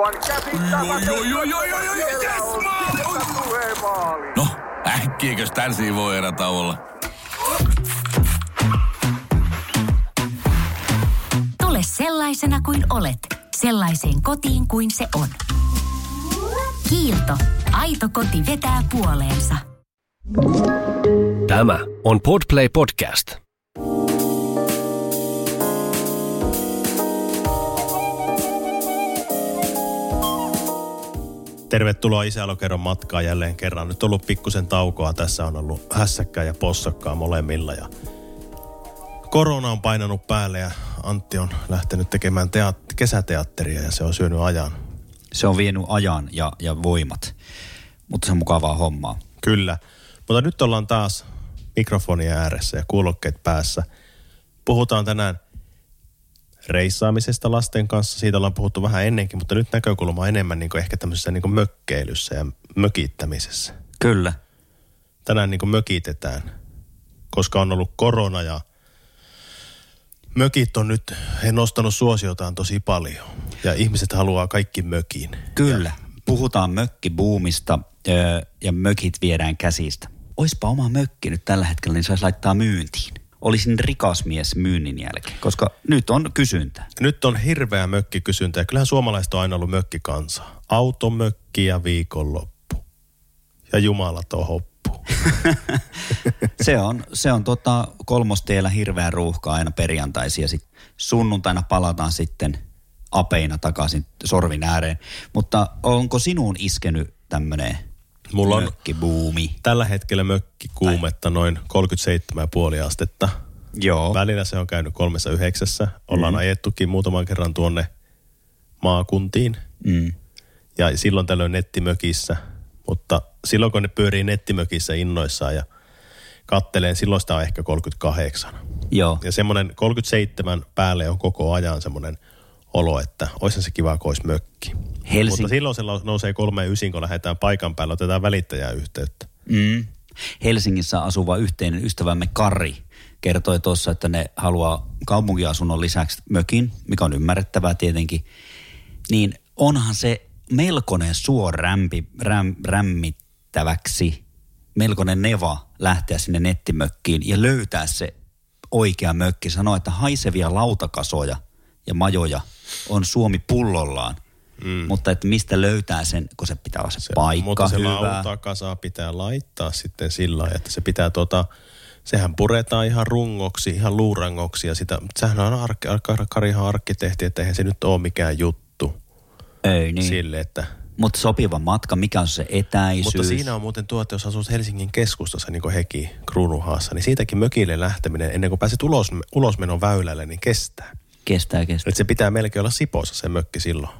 Aivan käsittämätöntä. No, äkkiäkös tän voi erä olla? Tule sellaisena kuin olet, sellaiseen kotiin kuin se on. Kiilto. Aito koti vetää puoleensa. Tämä on Podplay Podcast. Tervetuloa Isälokeron matkaan jälleen kerran. Nyt on ollut pikkusen taukoa. Tässä on ollut hässäkkää ja possakkaa molemmilla. Ja korona on painanut päälle ja Antti on lähtenyt tekemään teat- kesäteatteria ja se on syönyt ajan. Se on vienyt ajan ja, ja voimat, mutta se on mukavaa hommaa. Kyllä. Mutta nyt ollaan taas mikrofonin ääressä ja kuulokkeet päässä. Puhutaan tänään reissaamisesta lasten kanssa. Siitä ollaan puhuttu vähän ennenkin, mutta nyt näkökulma on enemmän niin kuin ehkä tämmöisessä niin kuin mökkeilyssä ja mökittämisessä. Kyllä. Tänään niin kuin mökitetään, koska on ollut korona ja mökit on nyt he nostanut suosiotaan tosi paljon. Ja ihmiset haluaa kaikki mökiin. Kyllä. Puhutaan mökkibuumista ja mökit viedään käsistä. Oispa oma mökki nyt tällä hetkellä, niin saisi laittaa myyntiin. Olisin rikas mies myynnin jälkeen, koska nyt on kysyntä. Nyt on hirveä mökkikysyntä ja kyllähän suomalaiset on aina ollut mökkikansa. Automökki ja viikonloppu. Ja jumalaton hoppu. Se on, se on tota kolmostiellä hirveä ruuhka aina perjantaisin ja sitten sunnuntaina palataan sitten apeina takaisin sorvin ääreen. Mutta onko sinuun iskenyt tämmöinen Mulla on mökkibuumi? tällä hetkellä mökki kuumetta noin 37,5 astetta. Joo. Välillä se on käynyt kolmessa yhdeksässä. Ollaan Mm. ajettukin muutaman kerran tuonne maakuntiin. Mm. Ja silloin tällöin nettimökissä. Mutta silloin kun ne pyörii nettimökissä innoissaan ja katteleen, silloin sitä on ehkä 38. Joo. Ja semmoinen 37 päälle on koko ajan semmoinen olo, että olisi se kiva, kun olisi mökki. Helsinki- Mutta silloin se nousee kolme ysin, kun lähdetään paikan päälle, otetaan välittäjää yhteyttä. Mm. Helsingissä asuva yhteinen ystävämme Kari kertoi tuossa, että ne haluaa kaupunkiasunnon lisäksi mökin, mikä on ymmärrettävää tietenkin. Niin onhan se melkoinen suo rämpi, räm, rämmittäväksi, melkoinen neva lähteä sinne nettimökkiin ja löytää se oikea mökki. Sanoo, että haisevia lautakasoja ja majoja on Suomi pullollaan. Mm. Mutta että mistä löytää sen, kun se pitää olla se, se paikka Mutta se hyvä. lautakasa pitää laittaa sitten sillä lailla, että se pitää tota, sehän puretaan ihan rungoksi, ihan luurangoksi ja sitä, sehän on ark, Karihan arkkitehti, että eihän se nyt ole mikään juttu Ei niin. sille, että Mutta sopiva matka, mikä on se etäisyys? Mutta siinä on muuten tuo, että jos asuu Helsingin keskustassa, niin kuin heki Kruunuhaassa, niin siitäkin mökille lähteminen, ennen kuin pääset ulos, ulosmenon väylälle, niin kestää. Kestää, kestää. Että se pitää melkein olla Sipossa se mökki silloin.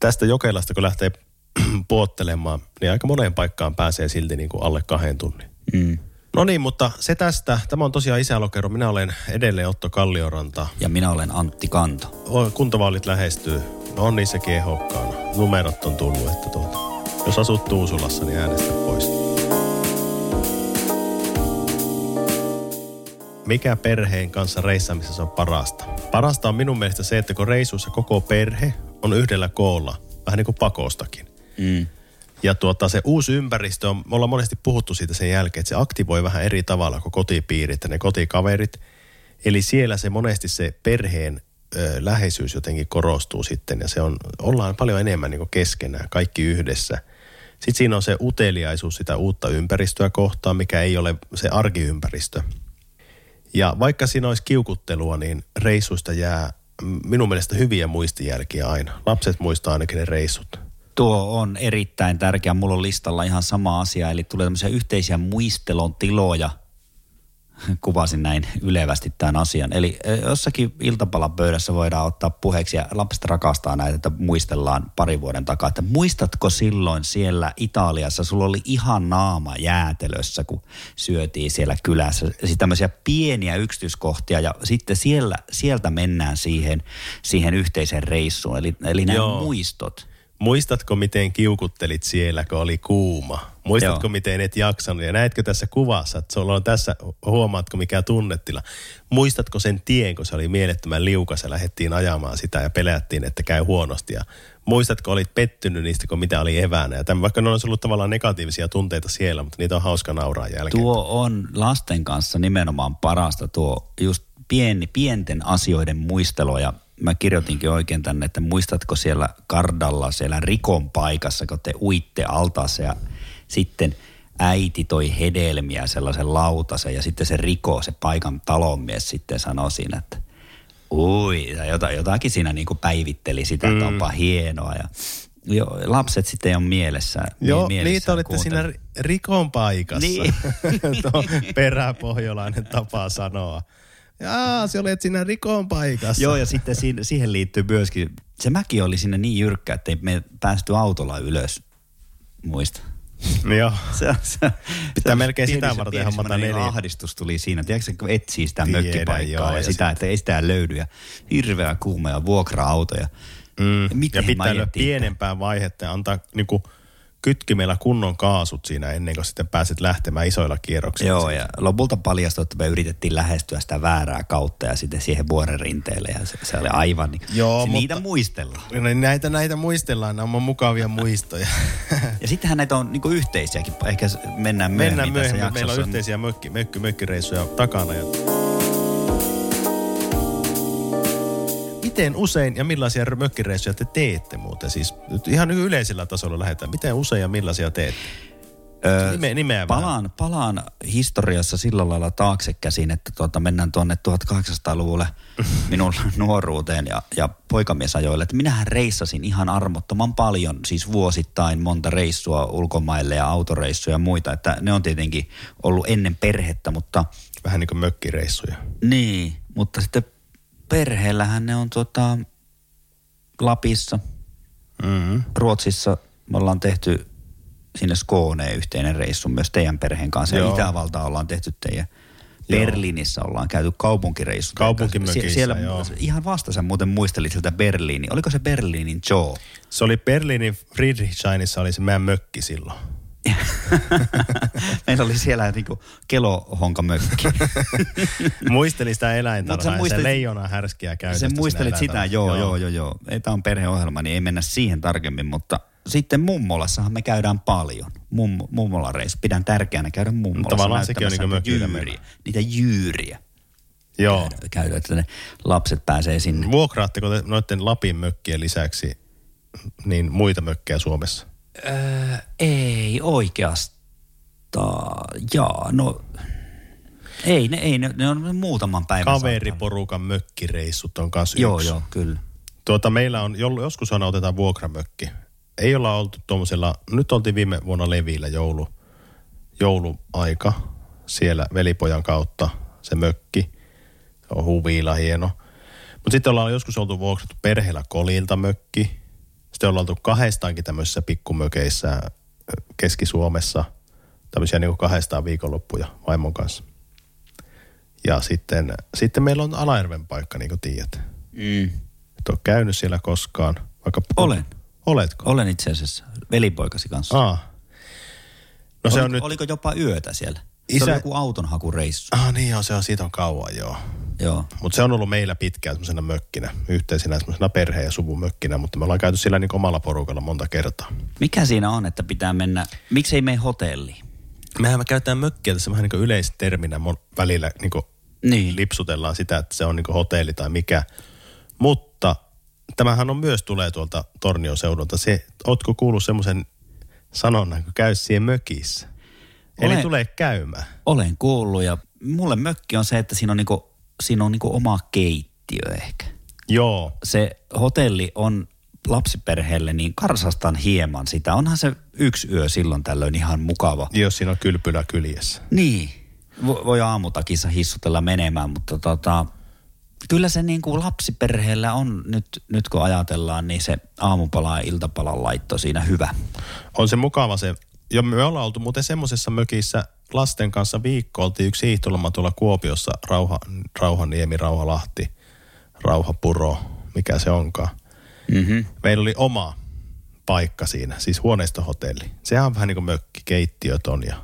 Tästä Jokelasta, kun lähtee puottelemaan, niin aika moneen paikkaan pääsee silti niin kuin alle kahden tunnin. Mm. No niin, mutta se tästä. Tämä on tosiaan isälokero. Minä olen edelleen Otto Kallioranta. Ja minä olen Antti Kanto. O- Kuntavaalit lähestyy. No on niissäkin ehdokkaana. Numerot on tullut, että tuota, jos asut Tuusulassa, niin äänestä pois. Mikä perheen kanssa reissaamisessa on parasta? Parasta on minun mielestä se, että kun reissussa koko perhe on yhdellä koolla, vähän niin kuin pakostakin. Mm. Ja tuota, se uusi ympäristö, on, me ollaan monesti puhuttu siitä sen jälkeen, että se aktivoi vähän eri tavalla kuin kotipiirit ja ne kotikaverit. Eli siellä se monesti se perheen ö, läheisyys jotenkin korostuu sitten ja se on, ollaan paljon enemmän niin keskenään, kaikki yhdessä. Sitten siinä on se uteliaisuus sitä uutta ympäristöä kohtaan, mikä ei ole se arkiympäristö. Ja vaikka siinä olisi kiukuttelua, niin reissuista jää minun mielestä hyviä muistijälkiä aina. Lapset muistaa ainakin ne reissut. Tuo on erittäin tärkeä. Mulla on listalla ihan sama asia, eli tulee tämmöisiä yhteisiä muistelon tiloja. Kuvasin näin ylevästi tämän asian. Eli jossakin iltapalan pöydässä voidaan ottaa puheeksi, ja lapset rakastaa näitä, että muistellaan pari vuoden takaa, että muistatko silloin siellä Italiassa, sulla oli ihan naama jäätelössä, kun syötiin siellä kylässä. Sitten tämmöisiä pieniä yksityiskohtia, ja sitten siellä, sieltä mennään siihen, siihen yhteiseen reissuun. Eli, eli nämä Joo. muistot. Muistatko, miten kiukuttelit siellä, kun oli kuuma? Muistatko, Joo. miten et jaksanut? Ja näetkö tässä kuvassa, että sulla on tässä, huomaatko mikä tunnetila? Muistatko sen tien, kun se oli mielettömän liukas ja lähdettiin ajamaan sitä ja pelättiin, että käy huonosti? Ja muistatko, olit pettynyt niistä, kun mitä oli eväänä. Ja tämän, vaikka ne olisi ollut tavallaan negatiivisia tunteita siellä, mutta niitä on hauska nauraa jälkeen. Tuo on lasten kanssa nimenomaan parasta tuo just pieni, pienten asioiden muistelu ja mä kirjoitinkin oikein tänne, että muistatko siellä Kardalla, siellä rikon paikassa, kun te uitte altaassa ja sitten äiti toi hedelmiä sellaisen lautasen ja sitten se riko, se paikan talonmies sitten sanoi siinä, että ui, jotakin siinä niin kuin päivitteli sitä, että onpa hienoa ja jo, lapset sitten on mielessä. Joo, mielessään niitä olitte siinä kuuntele- ri- rikon paikassa. Niin. Tuo peräpohjolainen tapa sanoa. Jaa, se olet siinä rikon paikassa. Joo, ja sitten siihen, siihen liittyy myöskin, se mäki oli sinne niin jyrkkä, että ei me päästy autolla ylös, muista. Joo. Se, se, Pitää se- melkein sitä varten hommata neljä. ahdistus tuli siinä. Tiedätkö, kun etsii sitä Tiedän, mökkipaikkaa joo, ja, ja sitä, että ei sitä löydy ja hirveä kuume ja vuokra-autoja. Mm. Miten ja pitää lyödä pienempää vaihetta ja antaa niinku kytkimellä kunnon kaasut siinä ennen kuin sitten pääset lähtemään isoilla kierroksilla. Joo, ja lopulta paljastui, että me yritettiin lähestyä sitä väärää kautta ja sitten siihen vuoren rinteelle ja se, se oli aivan niin. Joo, se, mutta- Niitä muistellaan. No, näitä, näitä muistellaan, nämä on mukavia muistoja. Ja sittenhän näitä on niin yhteisiäkin. Ehkä mennään myöhemmin, Mennään myöhemmin. tässä Meillä on yhteisiä mökki, mökki, mökkireissuja takana. Ja... Miten usein ja millaisia mökkireissuja te teette muuten? Siis nyt ihan yleisellä tasolla lähdetään. Miten usein ja millaisia teette? Öö, Nime, nimeä vähän. Palaan, palaan historiassa sillä lailla taakse käsin, että tuota, mennään tuonne 1800-luvulle minun nuoruuteen ja, ja poikamiesajoille. Että minähän reissasin ihan armottoman paljon, siis vuosittain monta reissua ulkomaille ja autoreissuja ja muita. Että ne on tietenkin ollut ennen perhettä, mutta Vähän niin kuin mökkireissuja. niin, mutta sitten perheellähän ne on tuota, Lapissa, Mm-hmm. Ruotsissa me ollaan tehty sinne Skåneen yhteinen reissu myös teidän perheen kanssa. Ja Joo. Itävalta ollaan tehty teidän. Joo. Berliinissä ollaan käyty kaupunkireissu. Kaupunkimökissä, siellä joo. Ihan vasta sä muuten muistelit siltä Berliini. Oliko se Berliinin Joe? Se oli Berliinin Friedrichshainissa oli se meidän mökki silloin. Meillä oli siellä niinku kelohonkamökki. Muistelin sitä eläintarhaa ja se muistelit- leijona härskiä käytöstä. Sen muistelit sitä, joo, joo, joo, joo. Ei, tämä on perheohjelma, niin ei mennä siihen tarkemmin, mutta sitten mummolassahan me käydään paljon. Mum, mummola-reissu. Pidän tärkeänä käydä mummolassa. Tavallaan sekin on mökillä jyyriä. Niitä jyyriä Joo. käydä, että ne lapset pääsee sinne. Vuokraatteko te noiden Lapin mökkien lisäksi niin muita mökkejä Suomessa? Öö, ei oikeastaan. Jaa, no... Ei, ne, ei, ne, ne on muutaman päivän saattanut. Kaveriporukan mökkireissut on kanssa Joo, yksi. joo, kyllä. Tuota, meillä on, joskus aina otetaan vuokramökki. Ei olla oltu tuommoisella, nyt oltiin viime vuonna Levillä joulu, jouluaika siellä velipojan kautta se mökki. Se on huvila hieno. Mutta sitten ollaan joskus oltu vuokrattu perheellä kolilta mökki. Sitten ollaan oltu kahdestaankin tämmöisissä pikkumökeissä Keski-Suomessa. Tämmöisiä niin kuin kahdestaan viikonloppuja vaimon kanssa. Ja sitten, sitten meillä on Alajärven paikka, niin kuin tiedät. Mm. Et ole käynyt siellä koskaan. Vaikka Olen. Oletko? Olen itse asiassa velipoikasi kanssa. Aa. No se oliko, on nyt... oliko jopa yötä siellä? Isä- Se oli joku autonhakureissu. Ah niin joo, se on siitä on kauan joo. Joo. Mutta se on ollut meillä pitkään semmoisena mökkinä, yhteisenä semmoisena perhe- ja suvumökkinä, mutta me ollaan käyty siellä niin omalla porukalla monta kertaa. Mikä siinä on, että pitää mennä, miksi ei mene hotelliin? Mehän me käytetään mökkiä tässä vähän niin kuin yleisterminä mon- välillä niin kuin Niin. lipsutellaan sitä, että se on niin kuin hotelli tai mikä. Mutta tämähän on myös tulee tuolta Tornion seudulta. Se, ootko kuullut semmoisen sanonnan, kun käy siihen mökissä? Eli Olen- tulee käymään. Olen kuullut ja mulle mökki on se, että siinä on, niinku, siinä on niinku oma keittiö ehkä. Joo, Se hotelli on lapsiperheelle, niin karsastan hieman sitä. Onhan se yksi yö silloin tällöin ihan mukava. jos siinä on kylpylä kyljessä. Niin. Vo- Voi aamutakissa hissutella menemään, mutta tota, kyllä se niin kuin lapsiperheellä on nyt, nyt kun ajatellaan, niin se aamupala ja iltapalan laitto siinä hyvä. On se mukava se. Ja me ollaan oltu muuten semmoisessa mökissä lasten kanssa viikko. Oltiin yksi hiihtoloma tuolla Kuopiossa, Rauha, Rauhaniemi, Rauhalahti, Rauhapuro, mikä se onkaan. Mm-hmm. Meillä oli oma paikka siinä, siis huoneistohotelli. Sehän on vähän niin kuin mökki, keittiöt on ja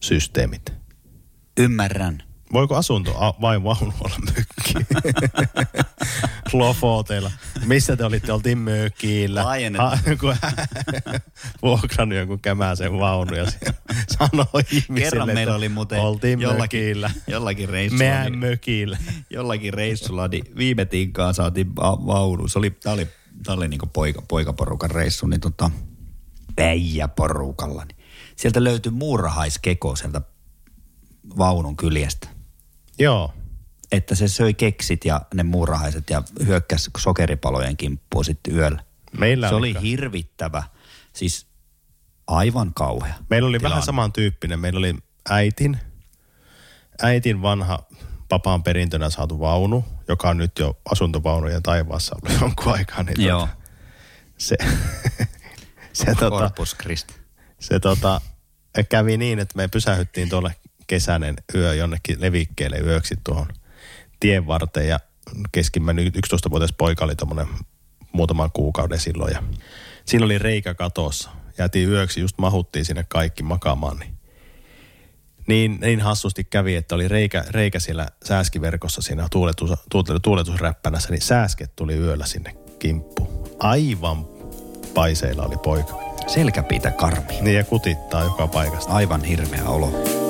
systeemit. Ymmärrän. Voiko asunto a- vai vaunu olla mökki? Lofoteilla. Missä te olitte? Oltiin mökillä. Kun vuokrannut jonkun kämäsen vaunu ja sanoi ihmisille, Kerran meillä oli muuten oltiin jollakin, mökillä. jollakin reissulla. Meidän niin- mökillä. jollakin reissulla, niin viime tinkaan saatiin va- vaunu. Se oli, tää oli, tää oli niinku poika, poikaporukan reissu, niin tota, porukalla. Niin sieltä löytyi muurahaiskeko sieltä vaunun kyljestä. Joo. Että se söi keksit ja ne muurahaiset ja hyökkäsi sokeripalojen kimppuun sitten yöllä. Meillä se oli oli- hirvittävä, siis aivan kauhea. Meillä oli tilanne. vähän samantyyppinen. Meillä oli äitin, äitin vanha papaan perintönä saatu vaunu, joka on nyt jo asuntovaunujen taivaassa ollut jonkun aikaa. Niin Joo, Tota, se, se, tota, se tota, kävi niin, että me pysähyttiin tuolle kesäinen yö jonnekin levikkeelle yöksi tuohon tien varteen ja keskimmäinen 11-vuotias poika oli tuommoinen muutaman kuukauden silloin ja siinä oli reikä katossa. Jäätiin yöksi, just mahuttiin sinne kaikki makaamaan, niin niin, niin hassusti kävi, että oli reikä, reikä siellä sääskiverkossa siinä tuuletus, tuuletus, tuuletusräppänässä, niin sääsket tuli yöllä sinne kimppuun. Aivan paiseilla oli poika. Selkäpiitä karmi. Niin ja kutittaa joka paikasta. Aivan hirveä olo.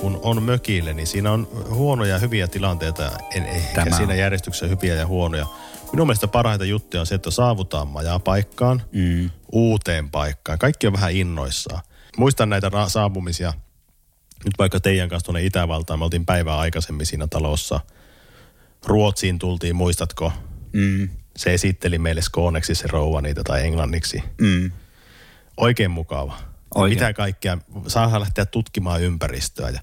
Kun on mökille, niin siinä on huonoja ja hyviä tilanteita. En ehkä Tämä siinä järjestyksessä hyviä ja huonoja. Minun mielestä parhaita juttuja on se, että saavutaan majapaikkaan, Mm. uuteen paikkaan. Kaikki on vähän innoissaan. Muistan näitä ra- saapumisia, nyt vaikka teidän kanssa tuonne Itävaltaan, me oltiin päivää aikaisemmin siinä talossa. Ruotsiin tultiin, muistatko? Mm. Se esitteli meille skooneksi se rouva niitä tai englanniksi. Mm. Oikein mukava. Oikein. Mitä kaikkea, saa lähteä tutkimaan ympäristöä ja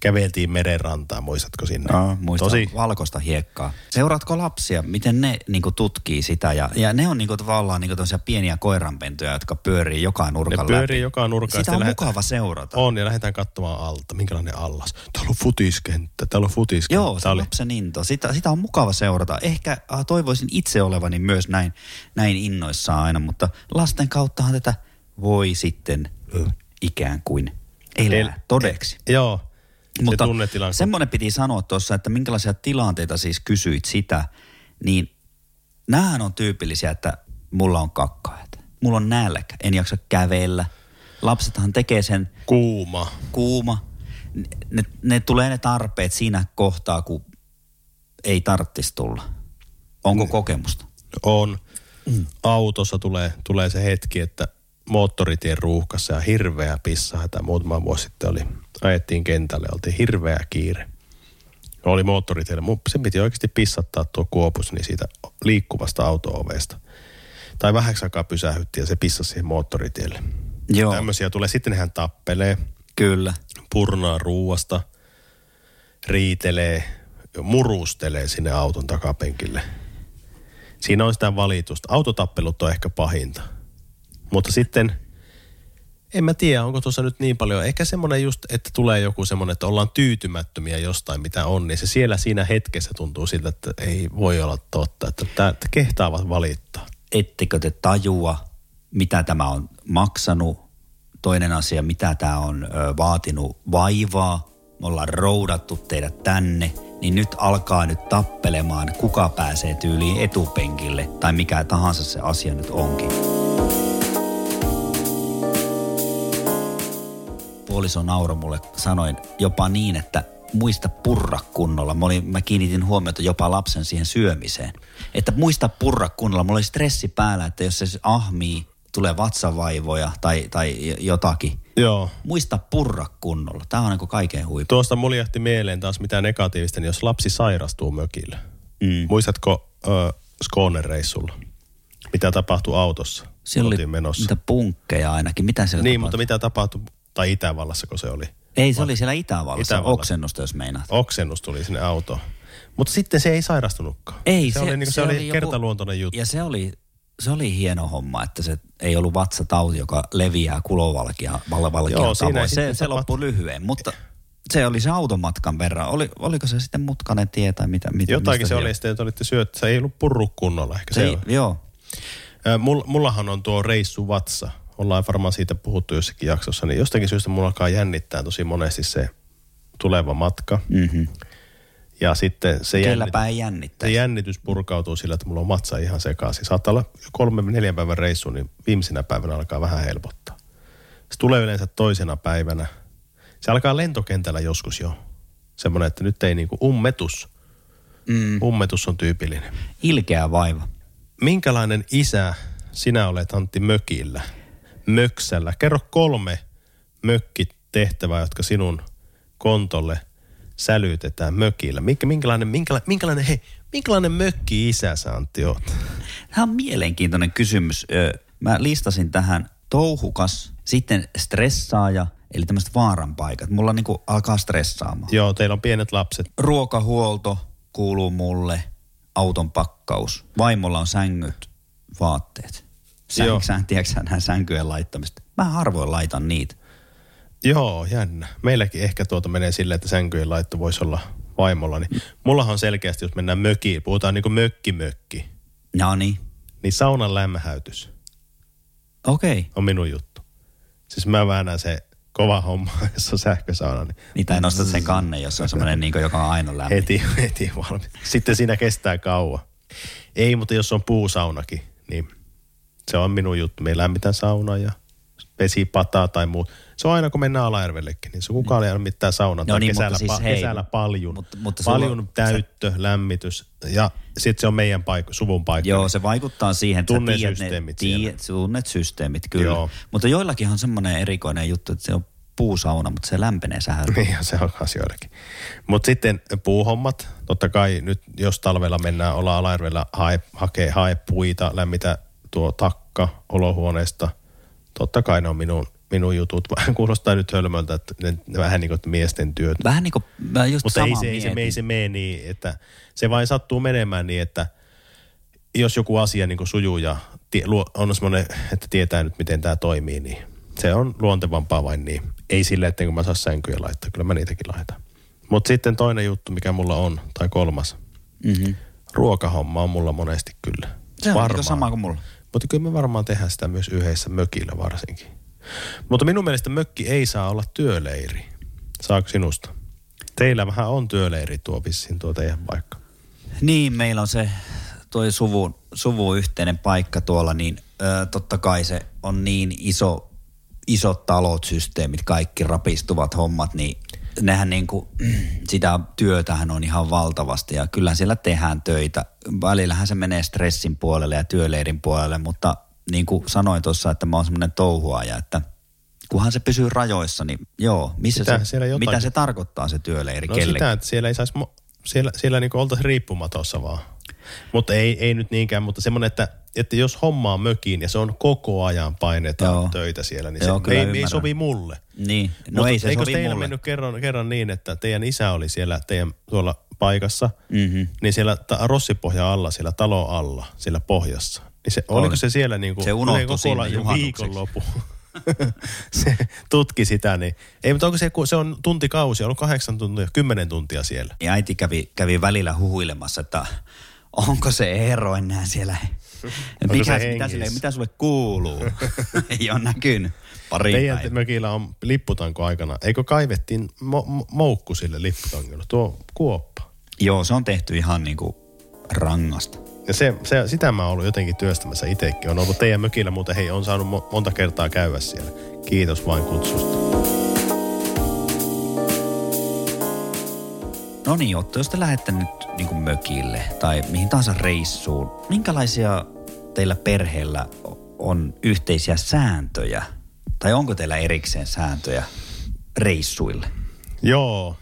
käveltiin merenrantaan, muistatko sinne? No, muistan Tosi, valkoista hiekkaa. Seuraatko lapsia, miten ne niin tutkii sitä? Ja, ja ne on niin tavallaan niin pieniä koiranpentuja, jotka pyörii joka ne nurkan pyörii läpi. joka nurkkaan. Sitä on mukava seurata. On, ja lähdetään katsomaan alta. Minkälainen allas. Täällä on futiskenttä, täällä on futiskenttä. Joo, se oli, lapsen into. Sitä, sitä on mukava seurata. Ehkä äh, toivoisin itse olevani myös näin, näin innoissaan aina, mutta lasten kauttahan tätä voi sitten ikään kuin elää El- todeksi. Joo, Mutta se semmoinen piti sanoa tuossa, että minkälaisia tilanteita siis kysyit sitä, niin näähän on tyypillisiä, että mulla on kakkaat, mulla on nälkä, en jaksa kävellä. Lapsethan tekee sen Kuuma. kuuma. Ne, ne tulee ne tarpeet siinä kohtaa, kun ei tarttisi tulla. Onko kokemusta? On. Autossa tulee, tulee se hetki, että moottoritien ruuhkassa ja hirveä pissahätä. Muutama vuosi sitten oli, ajettiin kentälle, oltiin hirveä kiire. Oli moottoritielle. Mu- Se piti oikeasti pissattaa tuo kuopus niin siitä liikkuvasta auto-ovesta. Tai vähäksi aikaa pysähytti ja se pissasi siihen moottoritielle. Joo, Tämmöisiä tulee. Sitten hän tappelee, kyllä. purnaa ruuasta, riitelee, murustelee sinne auton takapenkille. Siinä on sitä valitusta. Autotappelut on ehkä pahinta. Mutta sitten, en mä tiedä, onko tuossa nyt niin paljon. Ehkä semmoinen just, että tulee joku semmoinen, että ollaan tyytymättömiä jostain, mitä on. Niin se siellä siinä hetkessä tuntuu siltä, että ei voi olla totta. Että, tää- että kehtaavat valittaa. ettekö te tajua, mitä tämä on maksanut. Toinen asia, mitä tämä on ö, vaatinut vaivaa. Me ollaan roudattu teidät tänne, niin nyt alkaa nyt tappelemaan, kuka pääsee tyyliin etupenkille tai mikä tahansa se asia nyt onkin. Puoliso nauro mulle, sanoin jopa niin, että muista purra kunnolla. Mä, olin, mä kiinnitin huomiota jopa lapsen siihen syömiseen. Että muista purra kunnolla. Mulla oli stressi päällä, että jos se ahmii, tulee vatsavaivoja tai, tai jotakin. Joo. Muista purra kunnolla. Tämä on niin kaiken huippu. Tuosta muljahti mieleen taas mitä negatiivista, niin jos lapsi sairastuu mökillä. Mm. Muistatko ö, Skåne-reissulla? Mitä tapahtui autossa? Siellä oli menossa. niitä punkkeja ainakin. Mitä siellä Niin, tapahtui? mutta mitä tapahtui, tai Itävallassa kun se oli? Ei, se oli siellä Itävallassa. Itävallassa. Oksennusta, jos meinaat. Oksennus tuli sinne autoon. Mutta sitten se ei sairastunutkaan. Ei, se, oli, niin, se, se oli, kertaluontoinen juttu. Ja se oli, se oli hieno homma, että se ei ollut vatsatauti, joka leviää kulovalkia valvalkia Joo, siinä. Se, sitten se loppui lyhyen, mutta se oli se automatkan verran. Oli, oliko se sitten mutkainen tie tai mitä? mitä Jotakin se oli sitten, että olitte syöt, se ei ollut purru kunnolla ehkä se, Se, se ei, joo, Ö, Mul, mullahan on tuo reissu vatsa. Ollaan varmaan siitä puhuttu jossakin jaksossa. Niin jostakin syystä mulla alkaa jännittää tosi monesti se tuleva matka. mm-hmm. Ja sitten se, jännit, ei se jännitys purkautuu sillä, että mulla on matsa ihan sekaisin. Saattaa olla kolme, neljän päivän reissu, niin viimeisenä päivänä alkaa vähän helpottaa. Se tulee yleensä toisena päivänä. Se alkaa lentokentällä joskus jo. Semmoinen, että nyt ei niinku ummetus. Mm, Ummetus on tyypillinen. ilkeä vaiva. Minkälainen isä sinä olet Antti mökillä, möksällä? Kerro kolme mökkitehtävää, jotka sinun kontolle sälytetään mökillä. Minkä, minkälainen, minkälainen, minkälainen, hei, minkälainen mökki-isä sä Antti oot? Tämä on mielenkiintoinen kysymys. Mä listasin tähän touhukas, sitten stressaaja, eli tämmöiset vaaranpaikat. Mulla niinku alkaa stressaamaan. Joo, teillä on pienet lapset. Ruokahuolto kuuluu mulle, auton pakkaus. Vaimolla on sängyt, vaatteet. Joo. Sänk, sän, tiedätkö nämä sänkyjen laittamista? Mä harvoin laitan niitä. Joo, jännä. Meilläkin ehkä tuota menee silleen, että sänkyjen laitto voisi olla vaimolla. Niin mullahan on selkeästi, jos mennään mökiin, puhutaan niin kuin mökki-mökki, No niin. niin saunan lämmähäytys Okei. Okay. on minun juttu. Siis mä väännän se kova homma, jos on sähkösauna, niin Niin tai nostat sen kannen, jos on semmoinen, niin joka on aina lämmin. heti, heti valmis. Sitten siinä kestää kauan. Ei, mutta jos on puusaunakin, niin se on minun juttu. Me lämmitän saunaa ja vesipataa tai muu. Se on aina, kun mennään Alajärvellekin, niin se kukaan ei lämmittää saunaa. No tai niin, kesällä, siis pa- hei, kesällä paljon. mutta- mutta paljon on- täyttö, lämmitys ja sitten se on meidän paikka, suvun paikka. Joo, se vaikuttaa siihen, että sä tiedät ne, Tunnesysteemit siellä. tiedät, tunnet systeemit, kyllä. Joo. Mutta joillakin on semmoinen erikoinen juttu, että se on puusauna, mutta se lämpenee sähän. Niin, se on asioillekin. Mutta sitten puuhommat, totta kai nyt jos talvella mennään, ollaan Alajärvellä, hae, hakee, hae puita, lämmitä tuo takka olohuoneesta. Totta kai ne on minun, minun jutut. Vähän kuulostaa nyt hölmöltä, että ne, ne vähän niin kuin miesten työt. Vähän niin kuin, mä just Mutta ei se, ei, se, ei se mene niin, että se vain sattuu menemään niin, että jos joku asia niin kuin sujuu ja tie, on semmoinen, että tietää nyt miten tämä toimii, niin se on luontevampaa vain niin. Ei silleen, että kun mä saa sänkyjä laittaa, kyllä mä niitäkin laitan. Mutta sitten toinen juttu, mikä mulla on, tai kolmas, Mm-hmm. ruokahomma on mulla monesti kyllä. Se on niin sama kuin mulla. Mutta kyllä me varmaan tehdään sitä myös yhdessä mökillä varsinkin. Mutta minun mielestä mökki ei saa olla työleiri. Saako sinusta? Teillä vähän on työleiri tuo vissiin tuo teidän paikka. Niin, meillä on se toi suvu, suvu yhteinen paikka tuolla, niin ö, totta kai se on niin iso, isot talot, systeemit, kaikki rapistuvat hommat, niin nehän niin kuin, sitä työtähän on ihan valtavasti ja kyllä siellä tehdään töitä. Välillähän se menee stressin puolelle ja työleirin puolelle, mutta niin kuin sanoin tuossa, että mä oon semmoinen touhuaja, että kunhan se pysyy rajoissa, niin joo, missä Sitähän se, mitä se tarkoittaa se työleiri No kellekin? sitä, että siellä ei saisi, siellä, siellä niin oltaisiin riippumatossa vaan. Mutta ei, ei nyt niinkään, mutta semmoinen, että, että jos hommaa mökiin ja se on koko ajan painetaan Joo. töitä siellä, niin Joo, se ei, ei sovi mulle. Niin, no Mutta ei se eikö sovi teillä mulle. mennyt kerran, kerran niin, että teidän isä oli siellä teidän tuolla paikassa, Mhm. niin siellä ta- rossipohja alla, siellä talon alla, siellä pohjassa. Niin se, Oli. oliko se siellä niin kuin, Se unohtui juhannukseksi. viikonloppu? se tutki sitä, niin ei, mutta onko se, se on tuntikausi, on ollut kahdeksan tuntia, kymmenen tuntia siellä. Ja äiti kävi, kävi välillä huhuilemassa, että onko se Eero enää siellä. Onko Mikä, mitä, sille, mitä sulle kuuluu? Ei ole näkynyt. Pari Teidän päivää. mökillä on lipputanko aikana. Eikö kaivettiin mo- mo- moukku sille lipputangille, tuo kuoppa. Joo, se on tehty ihan niinku rangasta. Ja se, se, sitä mä oon ollut jotenkin työstämässä itsekin. On ollut teidän mökillä, mutta hei, on saanut mo- monta kertaa käydä siellä. Kiitos vain kutsusta. No niin, Otto, jos te lähette nyt niinku mökille tai mihin tahansa reissuun, minkälaisia teillä perheellä on yhteisiä sääntöjä? Tai onko teillä erikseen sääntöjä reissuille? Joo,